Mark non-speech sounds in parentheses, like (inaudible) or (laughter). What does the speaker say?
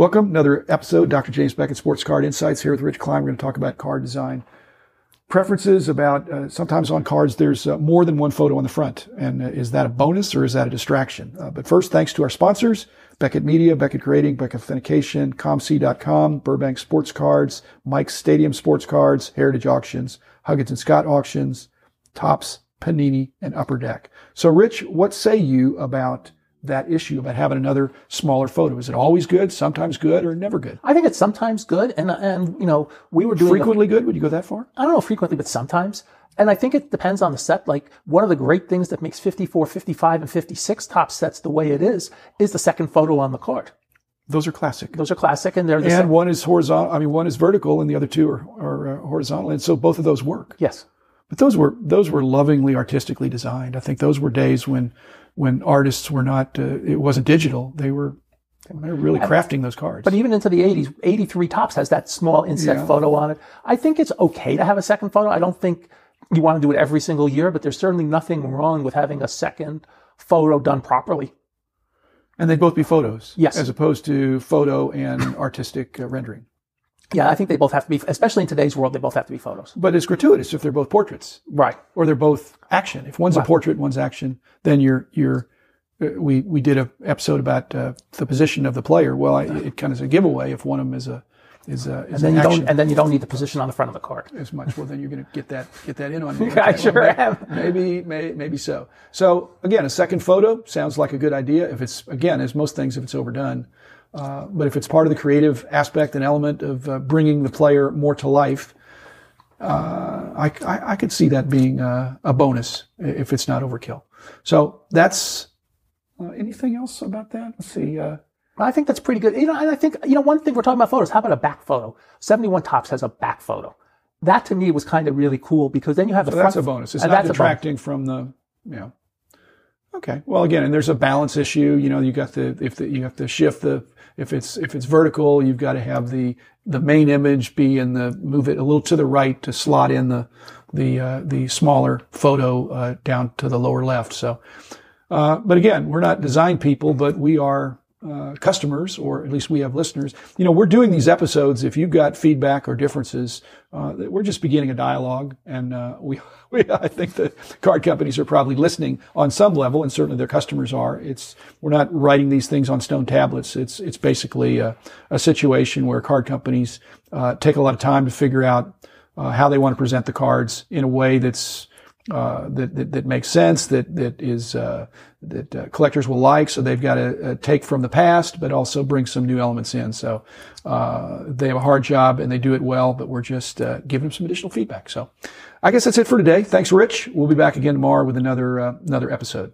Welcome, another episode, Dr. James Beckett Sports Card Insights here with Rich Klein. We're going to talk about card design preferences about uh, sometimes on cards there's uh, more than one photo on the front and uh, is that a bonus or is that a distraction uh, but first thanks to our sponsors beckett media beckett grading beckett authentication comc.com burbank sports cards mike's stadium sports cards heritage auctions huggins and scott auctions Topps, panini and upper deck so rich what say you about that issue about having another smaller photo? Is it always good, sometimes good, or never good? I think it's sometimes good, and and you know we were doing frequently a, good. Would you go that far? I don't know frequently, but sometimes. And I think it depends on the set. Like one of the great things that makes 54, 55, and 56 Topps sets the way it is is the second photo on the card. Those are classic. Those are classic, and they're the and same. one is horizontal. I mean, one is vertical, and the other two are, are uh, horizontal, and so both of those work. Yes. But those were those were lovingly artistically designed. I think those were days when when artists were not, uh, it wasn't digital. They were, they were really crafting those cards. But even into the 80s, 83 Topps has that small inset yeah. photo on it. I think it's okay to have a second photo. I don't think you want to do it every single year, but there's certainly nothing wrong with having a second photo done properly. And they'd both be photos. Yes. As opposed to photo and artistic uh, rendering. Yeah, I think they both have to be, especially in today's world, they both have to be photos. But it's gratuitous if they're both portraits. Right. Or they're both action. If one's right. a portrait, one's action, then you're, you're, uh, we, we did a episode about uh, the position of the player. Well, I, it kind of is a giveaway if one of them is a, is a, is and then you action. don't, and then you don't need the position on the front of the card as much. Well, then you're going to get that, get that in on (laughs) me. I sure well, am. Maybe, maybe, maybe so. So again, a second photo sounds like a good idea. If it's, again, as most things, if it's overdone, uh, but if it's part of the creative aspect and element of uh, bringing the player more to life, uh, I, I, I, could see that being a, a, bonus if it's not overkill. So that's uh, anything else about that? Let's see. Uh, I think that's pretty good. You know, and I think you know one thing we're talking about photos. How about a back photo? Seventy one Topps has a back photo. That to me was kind of really cool because then you have so the that's front. a bonus. It's not detracting from the you know. Okay. Well, again, and there's a balance issue. You know, you got the if the, you have to shift the if it's if it's vertical, you've got to have the the main image be in the move it a little to the right to slot in the the uh, the smaller photo uh, down to the lower left. So, uh, but again, we're not design people, but we are uh, customers, or at least we have listeners. You know, we're doing these episodes. If you've got feedback or differences, uh, we're just beginning a dialogue, and uh, we, (laughs) we, I think the card companies are probably listening on some level, and certainly their customers are. It's we're not writing these things on stone tablets. It's it's basically a, a situation where card companies uh, take a lot of time to figure out uh, how they want to present the cards in a way that's uh, that, that, that makes sense, that that is uh, that uh, collectors will like. So they've got to uh, take from the past, but also bring some new elements in. So uh, they have a hard job and they do it well. But we're just uh, giving them some additional feedback. So I guess that's it for today. Thanks, Rich. We'll be back again tomorrow with another another episode.